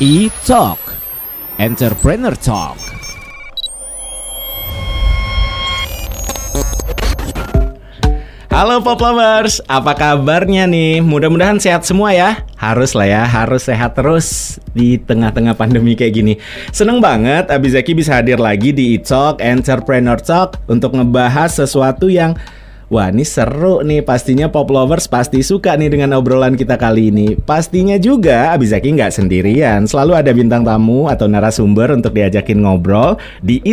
E-Talk Entrepreneur Talk Halo Pop Lovers, apa kabarnya nih? Mudah-mudahan sehat semua ya. Harus lah ya, harus sehat terus di tengah-tengah pandemi kayak gini. Seneng banget Abizaki bisa hadir lagi di E-Talk Entrepreneur Talk untuk ngebahas sesuatu yang Wah ini seru nih. Pastinya pop lovers pasti suka nih dengan obrolan kita kali ini. Pastinya juga Abizaki nggak sendirian. Selalu ada bintang tamu atau narasumber untuk diajakin ngobrol di e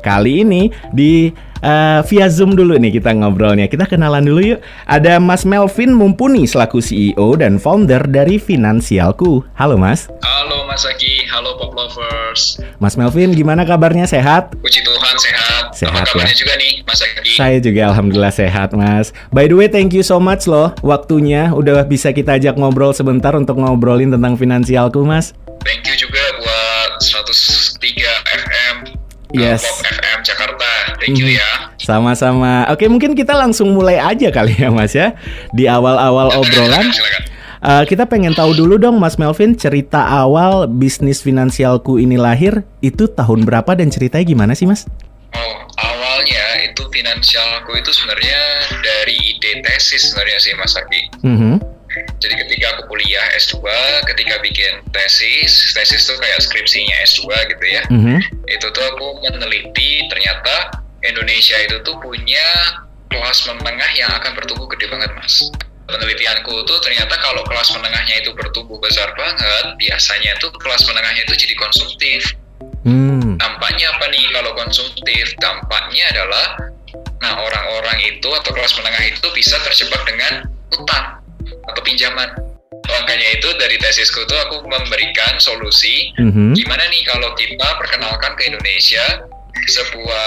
Kali ini di uh, via Zoom dulu nih kita ngobrolnya. Kita kenalan dulu yuk. Ada Mas Melvin Mumpuni selaku CEO dan founder dari Finansialku. Halo Mas. Halo Mas Aki, halo pop lovers. Mas Melvin gimana kabarnya? Sehat? Puji Tuhan sehat. Sehat Apa kabarnya ya? juga nih Mas Aki? Saya juga alhamdulillah sehat mas. By the way thank you so much loh. Waktunya udah bisa kita ajak ngobrol sebentar Untuk ngobrolin tentang finansialku mas. Thank you juga buat 103 FM Yes. Pop FM Jakarta Thank you ya Sama-sama Oke mungkin kita langsung mulai aja kali ya mas ya Di awal-awal obrolan Silakan. eh, Kita pengen tahu dulu dong mas Melvin Cerita awal bisnis finansialku ini lahir Itu tahun berapa dan ceritanya gimana sih mas? Oh, awalnya itu finansialku itu sebenarnya dari ide tesis sebenarnya sih Mas Aki Mhm. Jadi ketika aku kuliah S2, ketika bikin tesis, tesis tuh kayak skripsinya S2 gitu ya Mhm. itu tuh aku meneliti ternyata Indonesia itu tuh punya kelas menengah yang akan bertumbuh gede banget mas penelitianku tuh ternyata kalau kelas menengahnya itu bertumbuh besar banget biasanya tuh kelas menengahnya itu jadi konsumtif Hmm. dampaknya apa nih kalau konsumtif dampaknya adalah nah orang-orang itu atau kelas menengah itu bisa terjebak dengan utang atau pinjaman makanya itu dari tesisku tuh aku memberikan solusi Mhm. gimana nih kalau kita perkenalkan ke Indonesia sebuah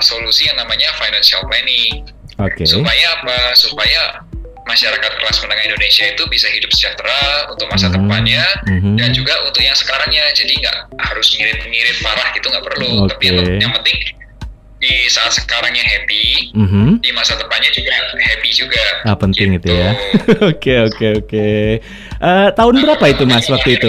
solusi yang namanya financial planning Oke supaya apa supaya masyarakat kelas menengah Indonesia itu bisa hidup sejahtera untuk masa Mhm. depannya Mhm. dan juga untuk yang sekarangnya jadi nggak harus ngirit-ngirit parah gitu nggak perlu tapi yang, yang penting di saat sekarangnya happy Mhm. di masa depannya juga happy juga Ah penting itu Gitu. ya. Oke oke oke. Eh, tahun berapa itu mas waktu itu?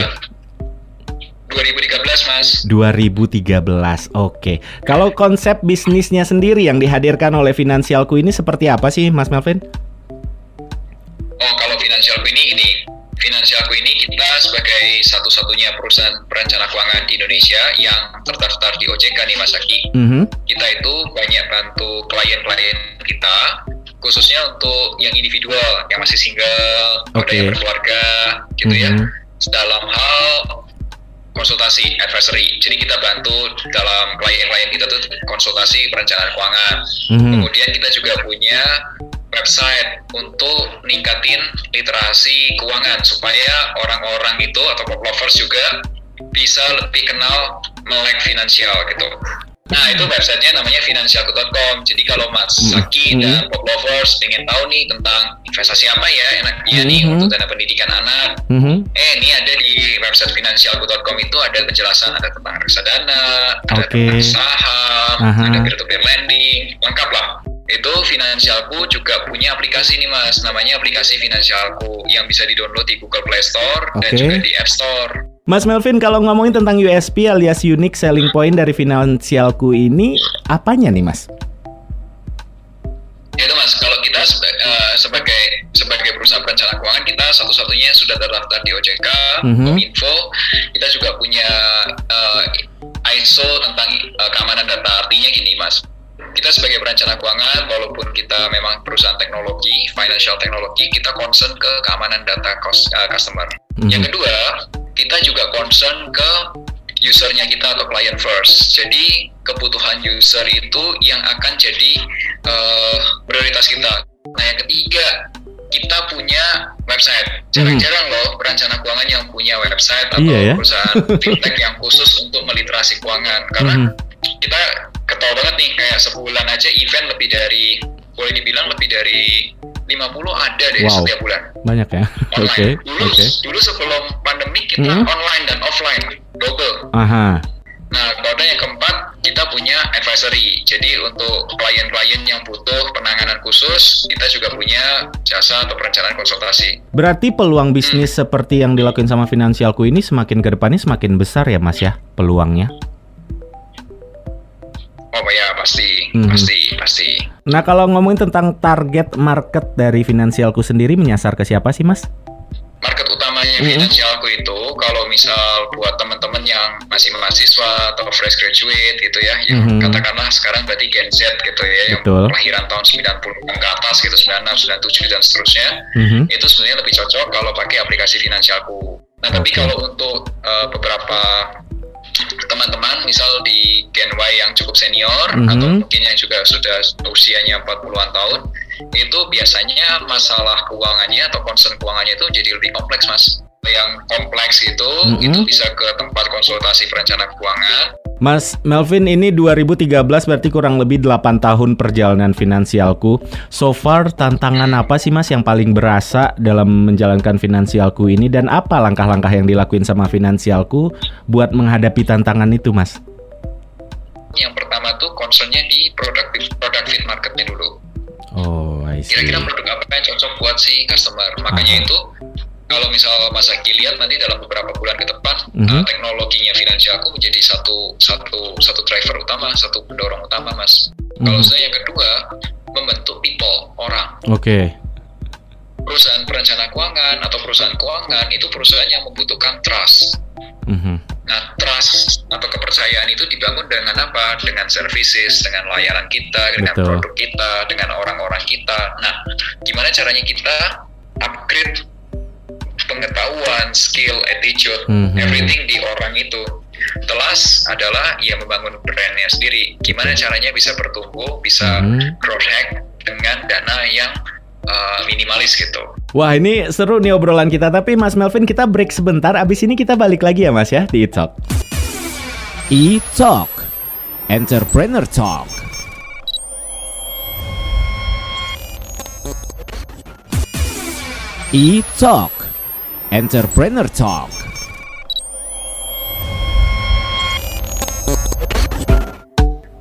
2013 mas 2013. Oke. Kalau konsep bisnisnya sendiri yang dihadirkan oleh Finansialku ini seperti apa sih Mas Melvin? Oh, kalau Finansialku ini ini Finansialku ini kita sebagai satu-satunya perusahaan perencana keuangan di Indonesia yang terdaftar di OJK nih Mas Aki. Mhm. Kita itu banyak bantu klien-klien kita khususnya untuk yang individual, yang masih single, ada Oke. yang berkeluarga gitu ya. Mhm. Dalam hal konsultasi advisory. Jadi kita bantu dalam klien-klien kita tuh konsultasi perencanaan keuangan. Mhm. Kemudian kita juga punya website untuk ningkatin literasi keuangan supaya orang-orang itu atau pop lovers juga bisa lebih kenal melek finansial gitu. Nah itu websitenya namanya finansialku.com. Jadi kalau Mas Hmm. Saki Hmm. dan pop lovers pengen tahu nih tentang investasi apa ya enaknya nih Hmm. untuk dana pendidikan anak, Mhm. Eh, ini ada di website finansialku.com itu ada penjelasan ada tentang reksadana, ada Oke. tentang saham, Aha. ada peer-to-peer lending, lengkap lah. Itu Finansialku juga punya aplikasi nih mas, namanya aplikasi Finansialku yang bisa di-download di Google Play Store dan Oke. juga di App Store. Mas Melvin kalau ngomongin tentang USP alias unique selling point dari Finansialku ini apanya nih Mas? Ya itu mas, kalau kita seba- eh, sebagai sebagai perusahaan perencana keuangan kita satu-satunya sudah terdaftar di OJK, Mhm. Kominfo. Kita juga punya eh, ISO tentang eh, keamanan data. Artinya gini mas, kita sebagai perencana keuangan, walaupun kita memang perusahaan teknologi, financial teknologi, kita concern ke keamanan data cos- eh, customer. Mhm. Yang kedua, kita juga concern ke usernya kita atau client first. Jadi kebutuhan user itu yang akan jadi eh, prioritas kita. Nah yang ketiga, kita punya website. Jarang-jarang loh perencana keuangan yang punya website atau Iya ya. perusahaan fintech yang khusus untuk meliterasi keuangan. Karena Mhm. kita ketahui banget nih kayak sebulan aja event lebih dari boleh dibilang lebih dari 50 ada deh Wow. setiap bulan Banyak ya. Oke. online. dulu Oke. dulu sebelum pandemi kita Hmm. online dan offline double. Aha. Nah, kode yang keempat kita punya advisory advisory. Jadi untuk klien-klien yang butuh penanganan khusus, kita juga punya jasa atau perencanaan konsultasi. Berarti peluang bisnis hmm. seperti yang dilakukan sama finansialku ini semakin ke depannya semakin besar ya Mas ya peluangnya? Oh ya pasti, hmm. pasti, pasti. Nah kalau ngomongin tentang target market dari finansialku sendiri menyasar ke siapa sih Mas? market utamanya mm-hmm. finansialku itu kalau misal buat teman-teman yang masih mahasiswa atau fresh graduate gitu ya yang mm-hmm. katakanlah sekarang berarti Gen Z gitu ya yang kelahiran tahun 90 ke atas gitu 96, 97 dan seterusnya mm-hmm. itu sebenarnya lebih cocok kalau pakai aplikasi finansialku nah tapi okay. kalau untuk uh, beberapa teman-teman misal di Gen Y yang cukup senior mm -hmm. atau mungkin yang juga sudah usianya 40-an tahun itu biasanya masalah keuangannya atau concern keuangannya itu jadi lebih kompleks mas yang kompleks itu mm -hmm. itu bisa ke tempat konsultasi perencana keuangan Mas Melvin ini 2013 berarti kurang lebih 8 tahun perjalanan finansialku. So far tantangan apa sih Mas yang paling berasa dalam menjalankan finansialku ini dan apa langkah-langkah yang dilakuin sama finansialku buat menghadapi tantangan itu Mas? Yang pertama tuh concernnya di productive product fit marketnya dulu. Oh, I see. Kira-kira produk apa yang cocok buat si customer. Makanya Aha. itu kalau misal Mas Aki lihat nanti dalam beberapa bulan ke depan mm-hmm. uh, teknologinya finansialku menjadi satu satu satu driver utama, satu pendorong utama, Mas. Mm-hmm. Kalau saya yang kedua membentuk people orang. Oke. Okay. Perusahaan perencana keuangan atau perusahaan keuangan itu perusahaan yang membutuhkan trust. Mm-hmm. Nah, trust atau kepercayaan itu dibangun dengan apa? Dengan services, dengan layanan kita, dengan Betul. produk kita, dengan orang-orang kita. Nah, gimana caranya kita upgrade pengetahuan, skill, attitude, mm -hmm. everything di orang itu. Telas adalah ia membangun brandnya sendiri. Gimana caranya bisa bertumbuh, bisa mm -hmm. growth hack dengan dana yang uh, minimalis gitu. Wah ini seru nih obrolan kita, tapi Mas Melvin kita break sebentar, abis ini kita balik lagi ya Mas ya di E-Talk. E-Talk, Entrepreneur Talk. E-Talk Entrepreneur Talk.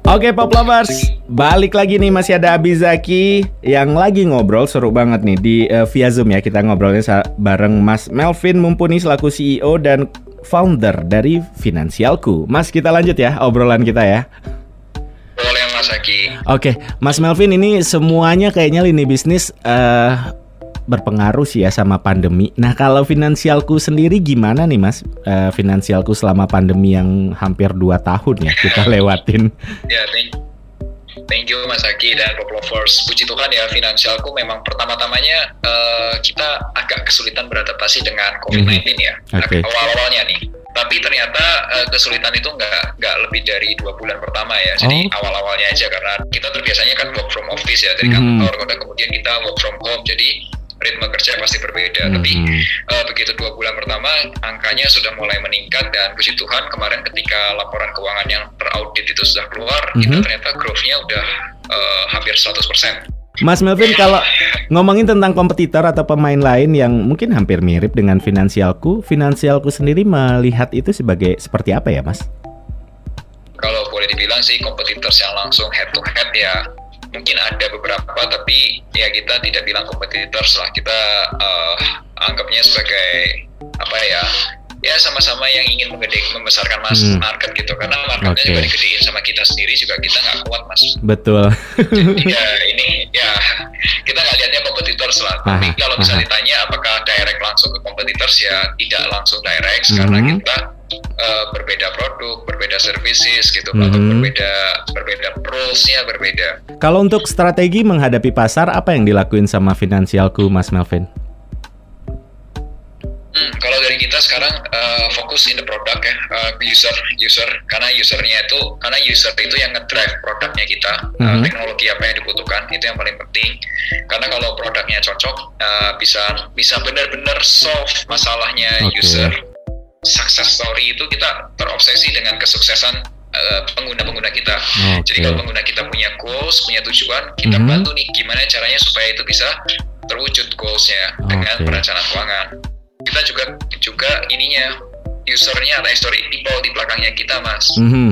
Oke Pop Lovers, balik lagi nih masih ada Abizaki yang lagi ngobrol seru banget nih di uh, via Zoom ya kita ngobrolnya bareng Mas Melvin Mumpuni selaku CEO dan founder dari Finansialku. Mas kita lanjut ya obrolan kita ya. Boleh Mas Aki. Oke, Mas Melvin ini semuanya kayaknya lini bisnis uh, berpengaruh sih ya sama pandemi. Nah kalau finansialku sendiri gimana nih mas? Uh, finansialku selama pandemi yang hampir 2 tahun ya kita lewatin. ya thank, thank you Mas Aki dan Pop Lovers. Puji Tuhan ya finansialku memang pertama-tamanya uh, kita agak kesulitan beradaptasi dengan COVID-19 mm -hmm. ya. Okay. Awal-awalnya nih. Tapi ternyata uh, kesulitan itu nggak nggak lebih dari dua bulan pertama ya. Jadi oh. awal-awalnya aja karena kita terbiasanya kan work from office ya dari mm -hmm. kantor, kemudian kita work from home. Jadi ritme kerja pasti berbeda. Mm -hmm. Tapi uh, begitu dua bulan pertama angkanya sudah mulai meningkat dan puji Tuhan kemarin ketika laporan keuangan yang teraudit itu sudah keluar, mm -hmm. itu ternyata growth-nya udah uh, hampir 100%. Mas Melvin, kalau ngomongin tentang kompetitor atau pemain lain yang mungkin hampir mirip dengan finansialku, finansialku sendiri melihat itu sebagai seperti apa ya, Mas? Kalau boleh dibilang sih kompetitor yang langsung head to head ya mungkin ada beberapa tapi ya kita tidak bilang kompetitor lah kita uh, anggapnya sebagai apa ya ya sama-sama yang ingin menggede, membesarkan mas hmm. market gitu karena marketnya okay. juga digedein sama kita sendiri juga kita nggak kuat mas betul ya ini ya kita nggak lihatnya kompetitor lah tapi kalau misalnya ditanya apakah direct langsung ke kompetitor ya tidak langsung direct hmm. karena kita uh, berbeda produk, berbeda services gitu, mm -hmm. berbeda berbeda rulesnya berbeda. Kalau untuk strategi menghadapi pasar, apa yang dilakuin sama finansialku, Mas Melvin? Hmm, kalau dari kita sekarang uh, fokus in the product ya, uh, user user karena usernya itu karena user itu yang ngedrive produknya kita, mm -hmm. uh, teknologi apa yang dibutuhkan itu yang paling penting. Karena kalau produknya cocok, uh, bisa bisa benar-benar solve masalahnya okay. user success story itu kita terobsesi dengan kesuksesan eh, pengguna-pengguna kita. Okay. Jadi kalau pengguna kita punya goals, punya tujuan, kita mm -hmm. bantu nih gimana caranya supaya itu bisa terwujud goalsnya okay. dengan perencanaan keuangan. Kita juga juga ininya usernya ada story people di belakangnya kita, mas. Mm -hmm.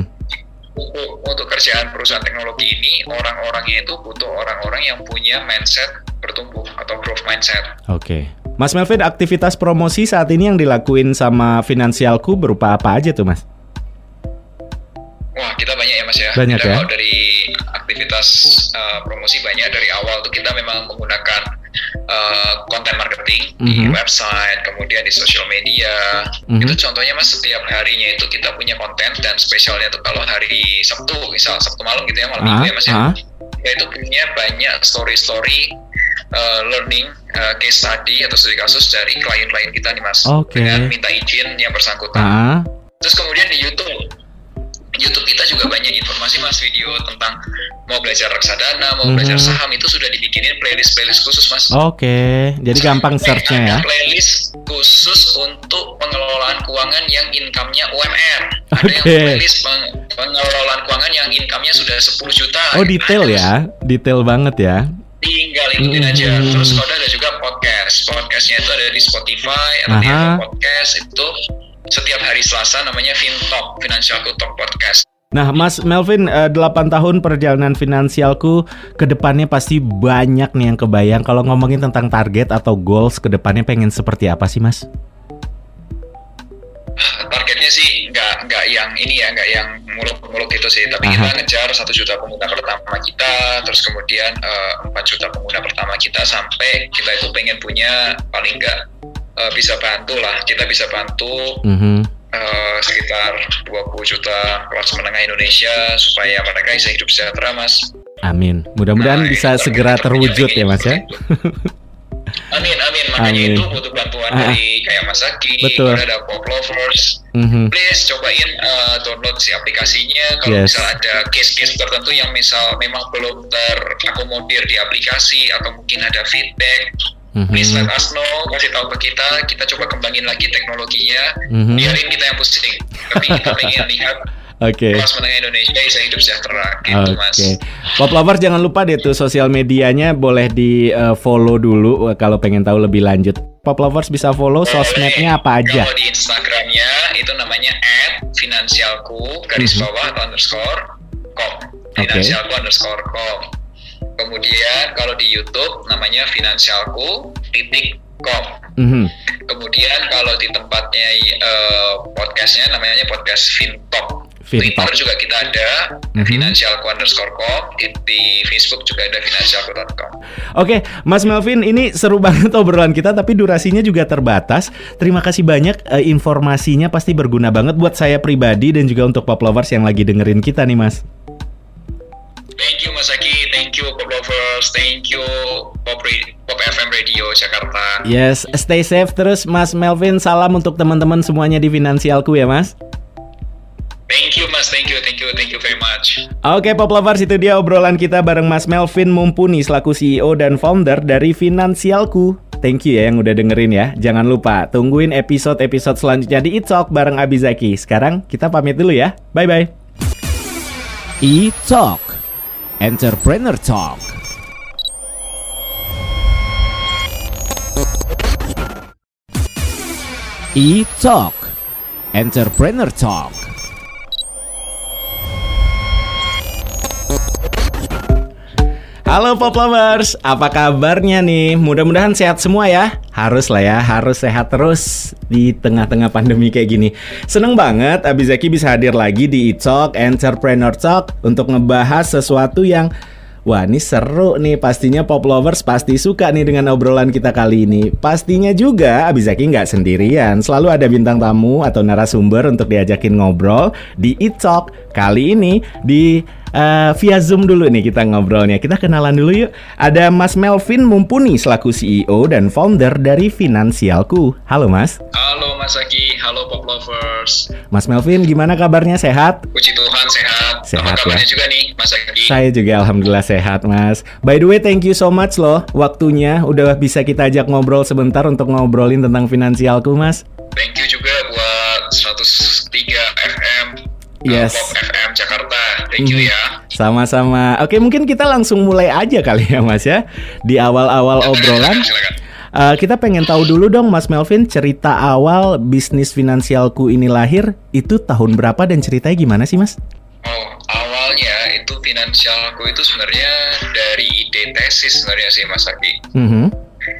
untuk, untuk kerjaan perusahaan teknologi ini orang-orangnya itu butuh orang-orang yang punya mindset bertumbuh atau growth mindset. Oke. Mas Melvin, aktivitas promosi saat ini yang dilakuin sama Finansialku berupa apa aja tuh, Mas? Wah, kita banyak ya, Mas ya. Banyak Kita ya. Kalau dari aktivitas uh, promosi banyak dari awal tuh kita memang menggunakan uh, konten marketing di Mhm. website, kemudian di social media. Mhm. Itu contohnya Mas setiap harinya itu kita punya konten dan spesialnya tuh kalau hari Sabtu, misal Sabtu malam gitu ya, malam minggu ya, Mas ya. ah. Kita itu punya banyak story-story uh, learning uh, case study atau studi kasus dari klien-klien kita nih Mas. Oke. Dengan minta izin yang bersangkutan. Ah. Terus kemudian di YouTube, YouTube kita juga banyak informasi mas video tentang mau belajar reksadana, mau belajar Mhm. saham itu sudah dibikinin playlist-playlist khusus mas. Oke, jadi gampang searchnya ya. Playlist khusus untuk pengelolaan keuangan yang income-nya UMR. Ada yang playlist peng- pengelolaan keuangan yang income-nya sudah 10 juta. Oh detail Ada, ya, detail banget ya. Tinggal ikutin Mhm. aja. Terus kalau ada juga podcast. Podcastnya itu ada di Spotify. Apple Podcast itu setiap hari Selasa namanya FinTalk, Financial Talk Podcast. Nah, Mas Melvin, eh, 8 tahun perjalanan finansialku ke depannya pasti banyak nih yang kebayang. Kalau ngomongin tentang target atau goals ke depannya pengen seperti apa sih, Mas? targetnya sih nggak yang ini ya nggak yang muluk-muluk gitu sih tapi Aha. kita ngejar satu juta pengguna pertama kita terus kemudian eh, empat juta pengguna pertama kita sampai kita itu pengen punya paling nggak eh, bisa bantu lah kita bisa bantu Mhm. eh, sekitar 20 juta kelas menengah Indonesia supaya mereka bisa hidup sejahtera mas Amin. Mudah-mudahan Nah, bisa segera terwujud ya, Mas ya. Amin, amin. Makanya Amin. itu butuh bantuan Ah, dari kayak Mas Aki, betul. ada Pop Lovers, Mhm. please cobain uh, download si aplikasinya kalau Yes. misal ada case-case tertentu yang misal memang belum terakomodir di aplikasi atau mungkin ada feedback please let us know kasih tahu ke kita kita coba kembangin lagi teknologinya Mhm. biarin kita yang pusing tapi kita pengen lihat Oke. kelas menengah Indonesia bisa hidup sejahtera gitu Oke. mas Pop lovers jangan lupa deh tuh sosial medianya boleh di eh, follow dulu eh, kalau pengen tahu lebih lanjut. Pop lovers bisa follow sosmednya apa aja? kalau di Instagramnya itu namanya @finansialku garis Mhm. bawah atau underscore com finansialku underscore com kemudian kalau di YouTube namanya finansialku titik com Mhm. kemudian kalau di tempatnya eh, podcastnya namanya podcast Fintalk Twitter juga kita ada Mhm. finansialku underscore com di, Facebook juga ada finansialku.com Oke, Mas Melvin, ini seru banget obrolan kita, tapi durasinya juga terbatas. Terima kasih banyak eh, informasinya, pasti berguna banget buat saya pribadi dan juga untuk pop lovers yang lagi dengerin kita nih, Mas. Thank you Mas Aki, thank you Pop Lovers, thank you Pop, Pop FM Radio Jakarta. Yes, stay safe terus, Mas Melvin. Salam untuk teman-teman semuanya di Finansialku ya, Mas. Thank you Mas, thank you, thank you, thank you very much. Oke, pop lovers, itu dia obrolan kita bareng Mas Melvin Mumpuni selaku CEO dan founder dari Finansialku. Thank you ya yang udah dengerin ya. Jangan lupa tungguin episode-episode selanjutnya di Italk bareng Abizaki. Sekarang kita pamit dulu ya. Bye bye. E-Talk Entrepreneur Talk E-Talk Entrepreneur Talk Halo Pop Lovers, apa kabarnya nih? Mudah-mudahan sehat semua ya. Harus lah ya, harus sehat terus di tengah-tengah pandemi kayak gini. Seneng banget Abizaki bisa hadir lagi di E-Talk Entrepreneur Talk untuk ngebahas sesuatu yang Wah ini seru nih pastinya pop lovers pasti suka nih dengan obrolan kita kali ini Pastinya juga Abizaki nggak sendirian Selalu ada bintang tamu atau narasumber untuk diajakin ngobrol di E-Talk Kali ini di eh, via Zoom dulu nih kita ngobrolnya Kita kenalan dulu yuk Ada Mas Melvin Mumpuni selaku CEO dan founder dari Finansialku Halo Mas Halo Mas Aki, halo Pop Lovers. Mas Melvin gimana kabarnya sehat? Puji Tuhan sehat. Sehat, Apa kabarnya ya. juga nih Mas Aki? Saya juga alhamdulillah sehat mas By the way thank you so much loh Waktunya udah bisa kita ajak ngobrol sebentar Untuk ngobrolin tentang finansialku mas Thank you juga buat 103 FM Yes. Pop FM Jakarta. Thank you Mhm. ya. Sama-sama Oke mungkin kita langsung mulai aja kali ya mas ya Di awal-awal obrolan Silakan. eh, Kita pengen tahu dulu dong mas Melvin Cerita awal bisnis finansialku ini lahir Itu tahun berapa dan ceritanya gimana sih mas? Oh, itu finansialku itu sebenarnya dari ide tesis sebenarnya sih Mas Aki. Mhm.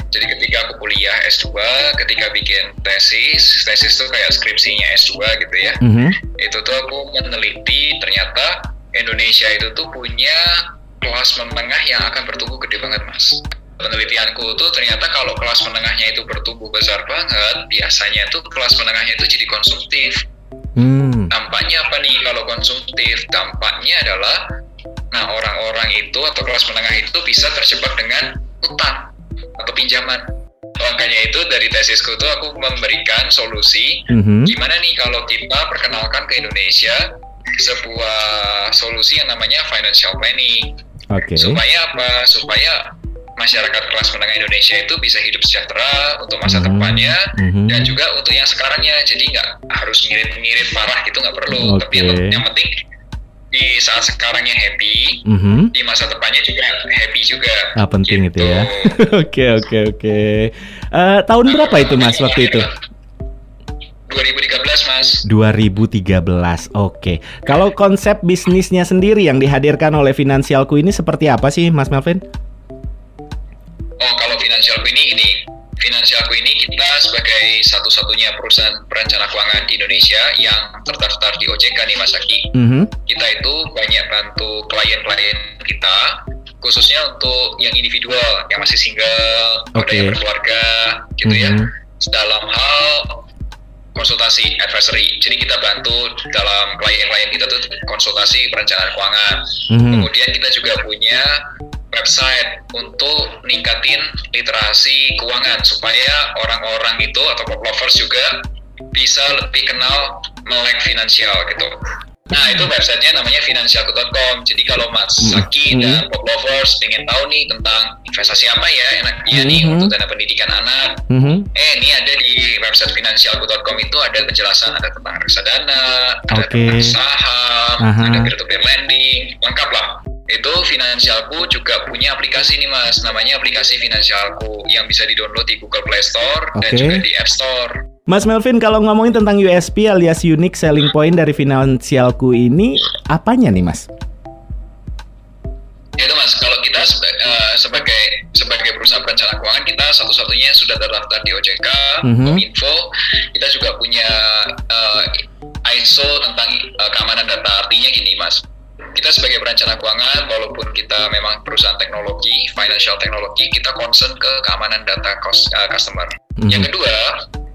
Jadi ketika aku kuliah S2, ketika bikin tesis, tesis itu kayak skripsinya S2 gitu ya. Mhm. Itu tuh aku meneliti ternyata Indonesia itu tuh punya kelas menengah yang akan bertumbuh gede banget mas. Penelitianku tuh ternyata kalau kelas menengahnya itu bertumbuh besar banget, biasanya tuh kelas menengahnya itu jadi konsumtif. Hmm. Dampaknya apa nih kalau konsumtif? Dampaknya adalah, nah orang-orang itu atau kelas menengah itu bisa terjebak dengan utang atau pinjaman. Makanya itu dari tesisku tuh aku memberikan solusi Mhm. gimana nih kalau kita perkenalkan ke Indonesia sebuah solusi yang namanya financial planning Oke. supaya apa supaya masyarakat kelas menengah Indonesia itu bisa hidup sejahtera untuk masa Hmm. depannya Mhm. dan juga untuk yang sekarangnya jadi nggak harus ngirit-ngirit parah gitu nggak perlu tapi yang, yang penting di saat sekarangnya happy Mhm. di masa depannya juga happy juga Ah, penting itu Gitu. ya. Oke, oke, oke. Eh, tahun berapa itu Mas waktu itu? 2013 mas 2013. Oke. Kalau konsep bisnisnya sendiri yang dihadirkan oleh Finansialku ini seperti apa sih, Mas Melvin? Oh, kalau finansialku ini gini, finansialku ini kita sebagai satu-satunya perusahaan perencana keuangan di Indonesia yang terdaftar di OJK nih Mas Aki. Mhm. Kita itu banyak bantu klien-klien kita, khususnya untuk yang individual, yang masih single, ada Oke. yang berkeluarga, gitu ya. Mhm. Dalam hal konsultasi advisory. Jadi kita bantu dalam klien-klien kita tuh konsultasi perencanaan keuangan. Mhm. Kemudian kita juga punya website untuk ningkatin literasi keuangan supaya orang-orang itu atau pop lovers juga bisa lebih kenal melek finansial gitu. Nah itu websitenya namanya finansialku.com. Jadi kalau Mas Hmm. Saki Hmm. dan pop lovers pengen tahu nih tentang investasi apa ya enaknya nih Hmm. untuk dana pendidikan anak, Mhm. Eh, ini ada di website finansialku.com itu ada penjelasan ada tentang reksadana, ada Oke. tentang saham, Aha. ada peer-to-peer lending, lengkap lah. Itu Finansialku juga punya aplikasi nih mas, namanya aplikasi Finansialku yang bisa di-download di Google Play Store dan Oke. juga di App Store. Mas Melvin, kalau ngomongin tentang USP alias unique selling point dari Finansialku ini, apanya nih, Mas? Ya itu mas, kalau kita seba- eh, sebagai sebagai perusahaan perencana keuangan kita satu-satunya sudah terdaftar di OJK, Mhm. Kominfo. Kita juga punya eh, ISO tentang eh, keamanan data. Artinya gini mas, kita sebagai perencana keuangan, walaupun kita memang perusahaan teknologi, financial teknologi, kita concern ke keamanan data kos- customer. Mhm. Yang kedua,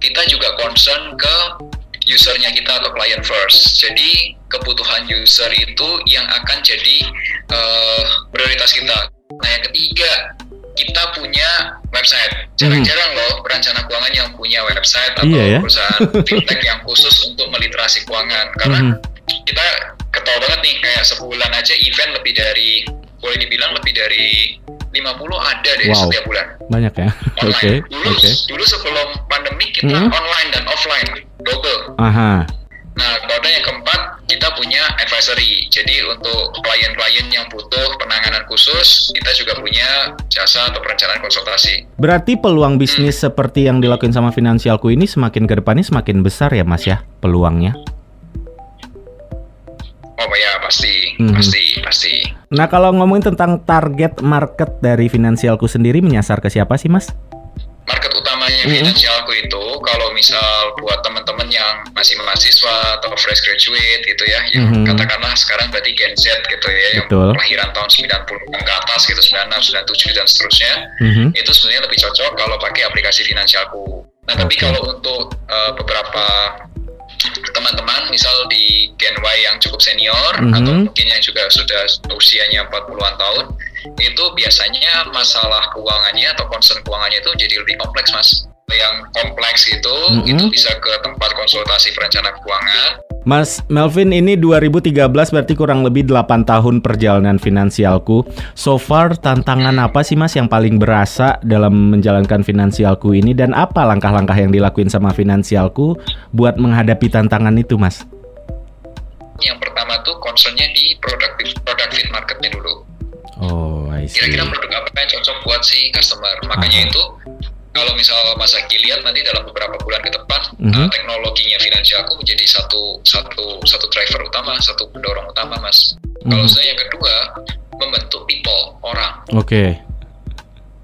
kita juga concern ke usernya kita atau client first. Jadi kebutuhan user itu yang akan jadi eh, prioritas kita. Nah yang ketiga, kita punya website. Jarang-jarang loh perencana keuangan yang punya website atau Iya ya. perusahaan fintech yang khusus untuk meliterasi keuangan. Karena Mhm. kita ketahui banget nih kayak sebulan aja event lebih dari boleh dibilang lebih dari 50 ada deh Wow. setiap bulan Banyak ya. Oke, online. dulu oke. dulu sebelum pandemi kita Hmm. online dan offline double. Aha. Nah, kode yang keempat kita punya advisory. Jadi untuk klien-klien yang butuh penanganan khusus, kita juga punya jasa atau perencanaan konsultasi. Berarti peluang bisnis seperti yang dilakuin sama Finansialku ini semakin ke depannya semakin besar ya, Mas ya, peluangnya. Oh ya pasti, Mhm. pasti, pasti. Nah, kalau ngomongin tentang target market dari Finansialku sendiri menyasar ke siapa sih, Mas? Market utamanya Mhm. finansialku itu kalau misal buat teman-teman yang masih mahasiswa atau fresh graduate gitu ya, yang Mhm. katakanlah sekarang berarti Gen Z gitu ya, yang Betul. kelahiran tahun 90 ke atas gitu, 96, 97 dan seterusnya. Mhm. itu sebenarnya lebih cocok kalau pakai aplikasi finansialku. Nah, tapi Oke. kalau untuk uh, beberapa teman-teman, misal di Gen Y yang cukup senior Mhm. atau mungkin yang juga sudah usianya 40-an tahun, itu biasanya masalah keuangannya atau concern keuangannya itu jadi lebih kompleks, Mas. Yang kompleks itu Mhm. itu bisa ke tempat konsultasi perencana keuangan. Mas Melvin ini 2013 berarti kurang lebih 8 tahun perjalanan finansialku. So far tantangan apa sih Mas yang paling berasa dalam menjalankan finansialku ini dan apa langkah-langkah yang dilakuin sama finansialku buat menghadapi tantangan itu Mas? Yang pertama tuh concernnya di product product fit marketnya dulu. Oh, I see. kira-kira produk apa yang cocok buat si customer. Makanya Aha. itu kalau misal Mas Aki lihat nanti dalam beberapa bulan ke depan Mhm. uh, teknologinya finansialku menjadi satu satu satu driver utama, satu pendorong utama, Mas. Kalau Mhm. saya yang kedua membentuk people orang. Oke.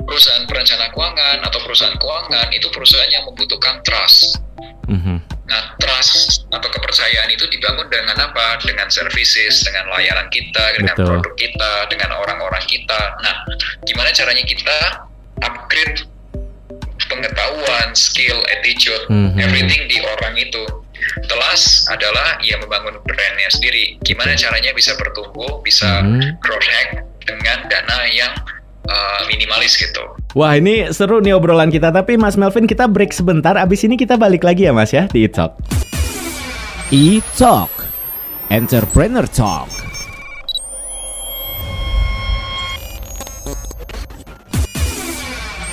Perusahaan perencana keuangan atau perusahaan keuangan itu perusahaan yang membutuhkan trust. Mhm. Nah, trust atau kepercayaan itu dibangun dengan apa? Dengan services, dengan layanan kita, dengan Betul. produk kita, dengan orang-orang kita. Nah, gimana caranya kita upgrade pengetahuan, skill, attitude, Mhm. everything di orang itu. Telas adalah ia membangun brandnya sendiri. Gimana caranya bisa bertumbuh, bisa Mhm. growth hack dengan dana yang uh, minimalis gitu. Wah ini seru nih obrolan kita Tapi Mas Melvin kita break sebentar Abis ini kita balik lagi ya Mas ya Di E-Talk E-Talk Entrepreneur Talk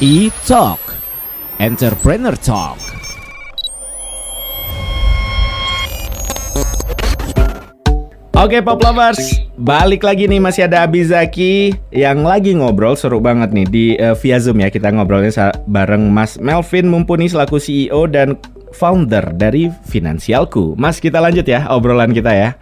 E-Talk Entrepreneur Talk Oke Pop Lovers, balik lagi nih masih ada Abizaki yang lagi ngobrol seru banget nih di eh, via Zoom ya kita ngobrolnya bareng Mas Melvin Mumpuni selaku CEO dan founder dari Finansialku. Mas kita lanjut ya obrolan kita ya.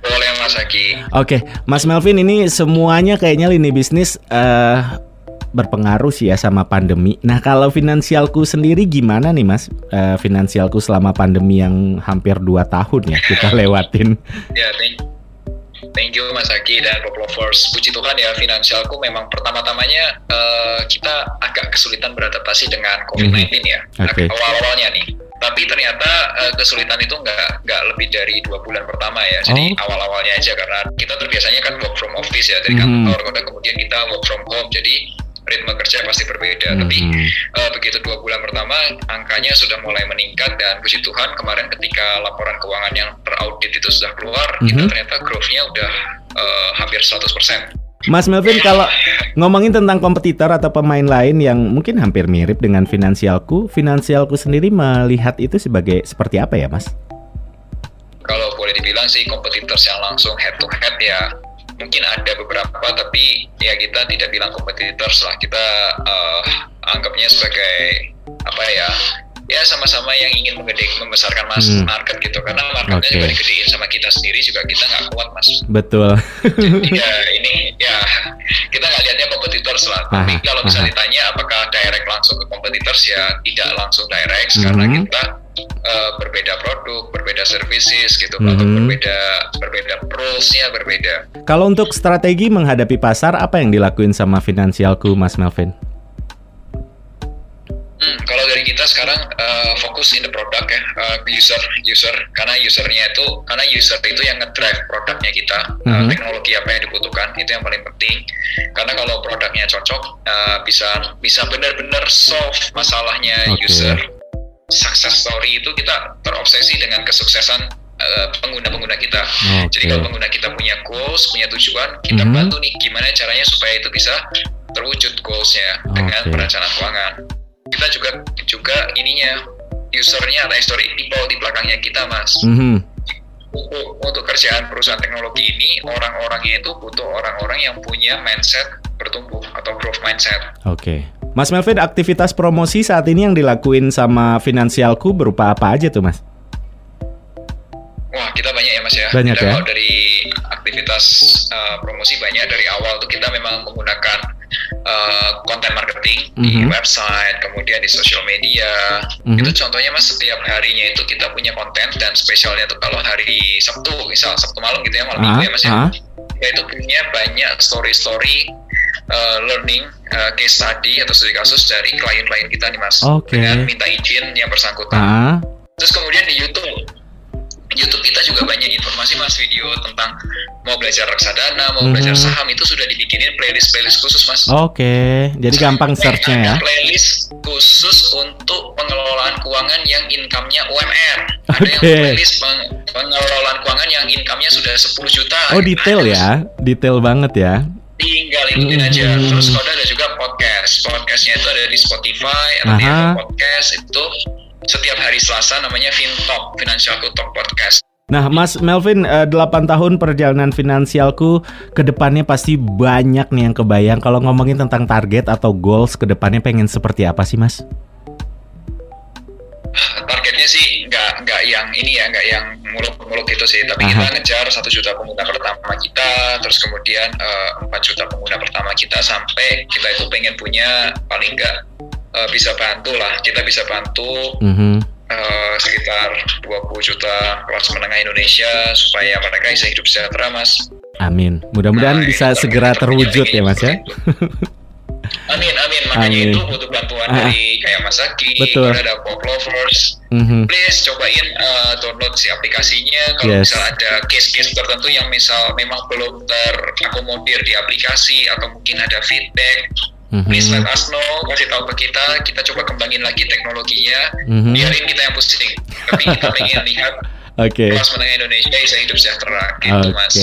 Boleh Mas Aki. Oke, Mas Melvin ini semuanya kayaknya lini bisnis eh berpengaruh sih ya sama pandemi. Nah, kalau finansialku sendiri gimana nih, Mas? Eh, finansialku selama pandemi yang hampir 2 tahun ya kita lewatin. Ya, thank, thank you Mas Aki dan Pop Lovers. Puji Tuhan ya, finansialku memang pertama-tamanya eh, kita agak kesulitan beradaptasi dengan COVID-19 ya. Mhm. Oke. Awal-awalnya nih. Tapi ternyata eh, kesulitan itu nggak nggak lebih dari dua bulan pertama ya. Jadi Oh. awal-awalnya aja karena kita terbiasanya kan work from office ya dari Mhm. kantor, kemudian kita work from home. Jadi ritme kerja pasti berbeda. Tapi Mhm. Eh, begitu dua bulan pertama angkanya sudah mulai meningkat dan puji Tuhan kemarin ketika laporan keuangan yang teraudit itu sudah keluar kita Mhm. ternyata growth-nya udah eh, hampir 100%. Mas Melvin kalau ngomongin tentang kompetitor atau pemain lain yang mungkin hampir mirip dengan finansialku, finansialku sendiri melihat itu sebagai seperti apa ya, Mas? Kalau boleh dibilang sih competitors yang langsung head to head ya mungkin ada beberapa tapi ya kita tidak bilang competitors lah kita eh, anggapnya sebagai apa ya ya sama-sama yang ingin menggede membesarkan mas Hmm. market gitu karena marketnya Oke. juga digedein sama kita sendiri juga kita nggak kuat mas Betul. ya ini ya kita nggak lihatnya kompetitors lah. Tapi kalau bisa aha. ditanya apakah direct langsung ke kompetitors ya tidak langsung direct karena Mhm. kita eh, berbeda produk, berbeda services gitu, atau Mhm. berbeda berbeda rules-nya berbeda. Kalau untuk strategi menghadapi pasar, apa yang dilakuin sama finansialku, Mas Melvin? Hmm, kalau dari kita sekarang eh, fokus in the product ya, eh, user user karena usernya itu karena user itu yang ngedrive produknya kita, eh, Mhm. teknologi apa yang dibutuhkan itu yang paling penting. Karena kalau produknya cocok eh, bisa bisa benar-benar solve masalahnya Oke. user. Success story itu kita terobsesi dengan kesuksesan eh, pengguna-pengguna kita. Jadi Oke. kalau pengguna kita punya goals, punya tujuan, kita Mhm. bantu nih gimana caranya supaya itu bisa terwujud goalsnya dengan Oke. perencanaan keuangan. Kita juga juga ininya usernya ada story people di belakangnya kita mas. Mhm. Untuk, untuk kerjaan perusahaan teknologi ini orang-orangnya itu butuh orang-orang yang punya mindset bertumbuh atau growth mindset. Oke. Mas Melvin, aktivitas promosi saat ini yang dilakuin sama finansialku berupa apa aja tuh, Mas? Wah kita banyak ya mas ya. Banyak Kita ya? Kalau dari aktivitas uh, promosi banyak dari awal tuh kita memang menggunakan uh, konten marketing di Mhm. website, kemudian di social media. Mhm. Itu contohnya mas setiap harinya itu kita punya konten dan spesialnya tuh kalau hari Sabtu, misal Sabtu malam gitu ya malam minggu ya mas ya. ah. Ya itu punya banyak story-story uh, learning uh, case study atau studi kasus dari klien-klien kita nih mas. Oke. Dengan minta izin yang bersangkutan. Ah. Terus kemudian di YouTube, YouTube kita juga banyak informasi mas video tentang mau belajar reksadana, mau Mhm. belajar saham itu sudah dibikinin playlist playlist khusus mas. Oke, jadi gampang searchnya ya. Playlist khusus untuk pengelolaan keuangan yang income-nya UMR. Ada yang playlist peng- pengelolaan keuangan yang income-nya sudah 10 juta. Oh detail ya, detail banget ya. Tinggal ikutin aja. Mhm. Terus kalau ada juga podcast. Podcastnya itu ada di Spotify. Apple Podcast itu setiap hari Selasa namanya FinTalk, Financial Talk Podcast. Nah, Mas Melvin, eh, 8 tahun perjalanan finansialku ke depannya pasti banyak nih yang kebayang. Kalau ngomongin tentang target atau goals ke depannya pengen seperti apa sih, Mas? targetnya sih nggak yang ini ya nggak yang muluk-muluk gitu sih tapi Aha. kita ngejar satu juta pengguna pertama kita terus kemudian eh, empat juta pengguna pertama kita sampai kita itu pengen punya paling nggak eh, bisa bantu lah kita bisa bantu Mhm. eh, sekitar 20 juta kelas menengah Indonesia supaya mereka bisa hidup sejahtera mas Amin. Mudah-mudahan Nah, bisa segera terwujud ya Mas ya. Amin, amin. Makanya Amin. itu butuh bantuan Ah, dari kayak Mas Aki, Betul. ada Pop Lovers, Mhm. please cobain uh, download si aplikasinya kalau Yes. misal ada case-case tertentu yang misal memang belum terakomodir di aplikasi atau mungkin ada feedback please let us know kasih tahu ke kita kita coba kembangin lagi teknologinya Mhm. biarin kita yang pusing tapi kita pengen lihat Oke. kelas menengah Indonesia bisa hidup sejahtera gitu Oke. mas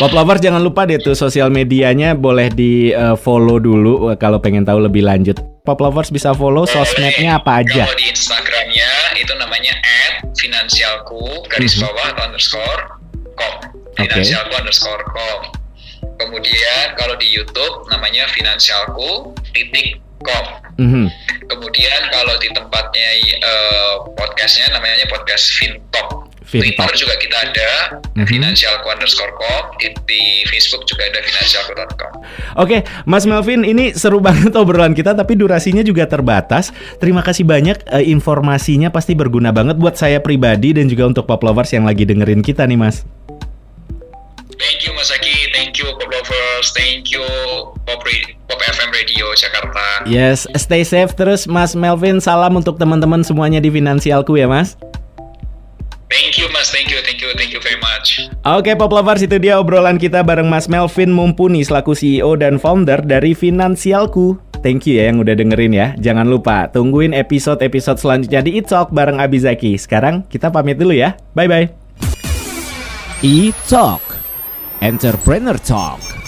Pop lovers jangan lupa deh tuh sosial medianya boleh di eh, follow dulu eh, kalau pengen tahu lebih lanjut. Pop lovers bisa follow sosmednya apa aja? Kalau di Instagramnya itu namanya @finansialku garis Mhm. bawah atau underscore com. Finansialku underscore com. Kemudian kalau di YouTube namanya finansialku titik com. Mhm. Kemudian kalau di tempatnya eh, podcastnya namanya podcast Fintalk. Fintalk. Twitter juga kita ada Mhm. finansialku underscore com. Di, di Facebook juga ada finansialku.com. Oke, Mas Melvin, ini seru banget obrolan kita, tapi durasinya juga terbatas. Terima kasih banyak eh, informasinya, pasti berguna banget buat saya pribadi dan juga untuk pop lovers yang lagi dengerin kita nih, Mas. Thank you Mas Aki, you Pop Lovers, thank you Pop, Pop FM Radio Jakarta. Yes, stay safe terus, Mas Melvin. Salam untuk teman-teman semuanya di Finansialku ya, Mas. Thank you Mas, thank you, thank you, thank you very much. Oke, pop lovers, itu dia obrolan kita bareng Mas Melvin Mumpuni selaku CEO dan founder dari Finansialku. Thank you ya yang udah dengerin ya. Jangan lupa tungguin episode-episode selanjutnya di Italk bareng Abizaki. Sekarang kita pamit dulu ya. Bye bye. E-Talk Entrepreneur Talk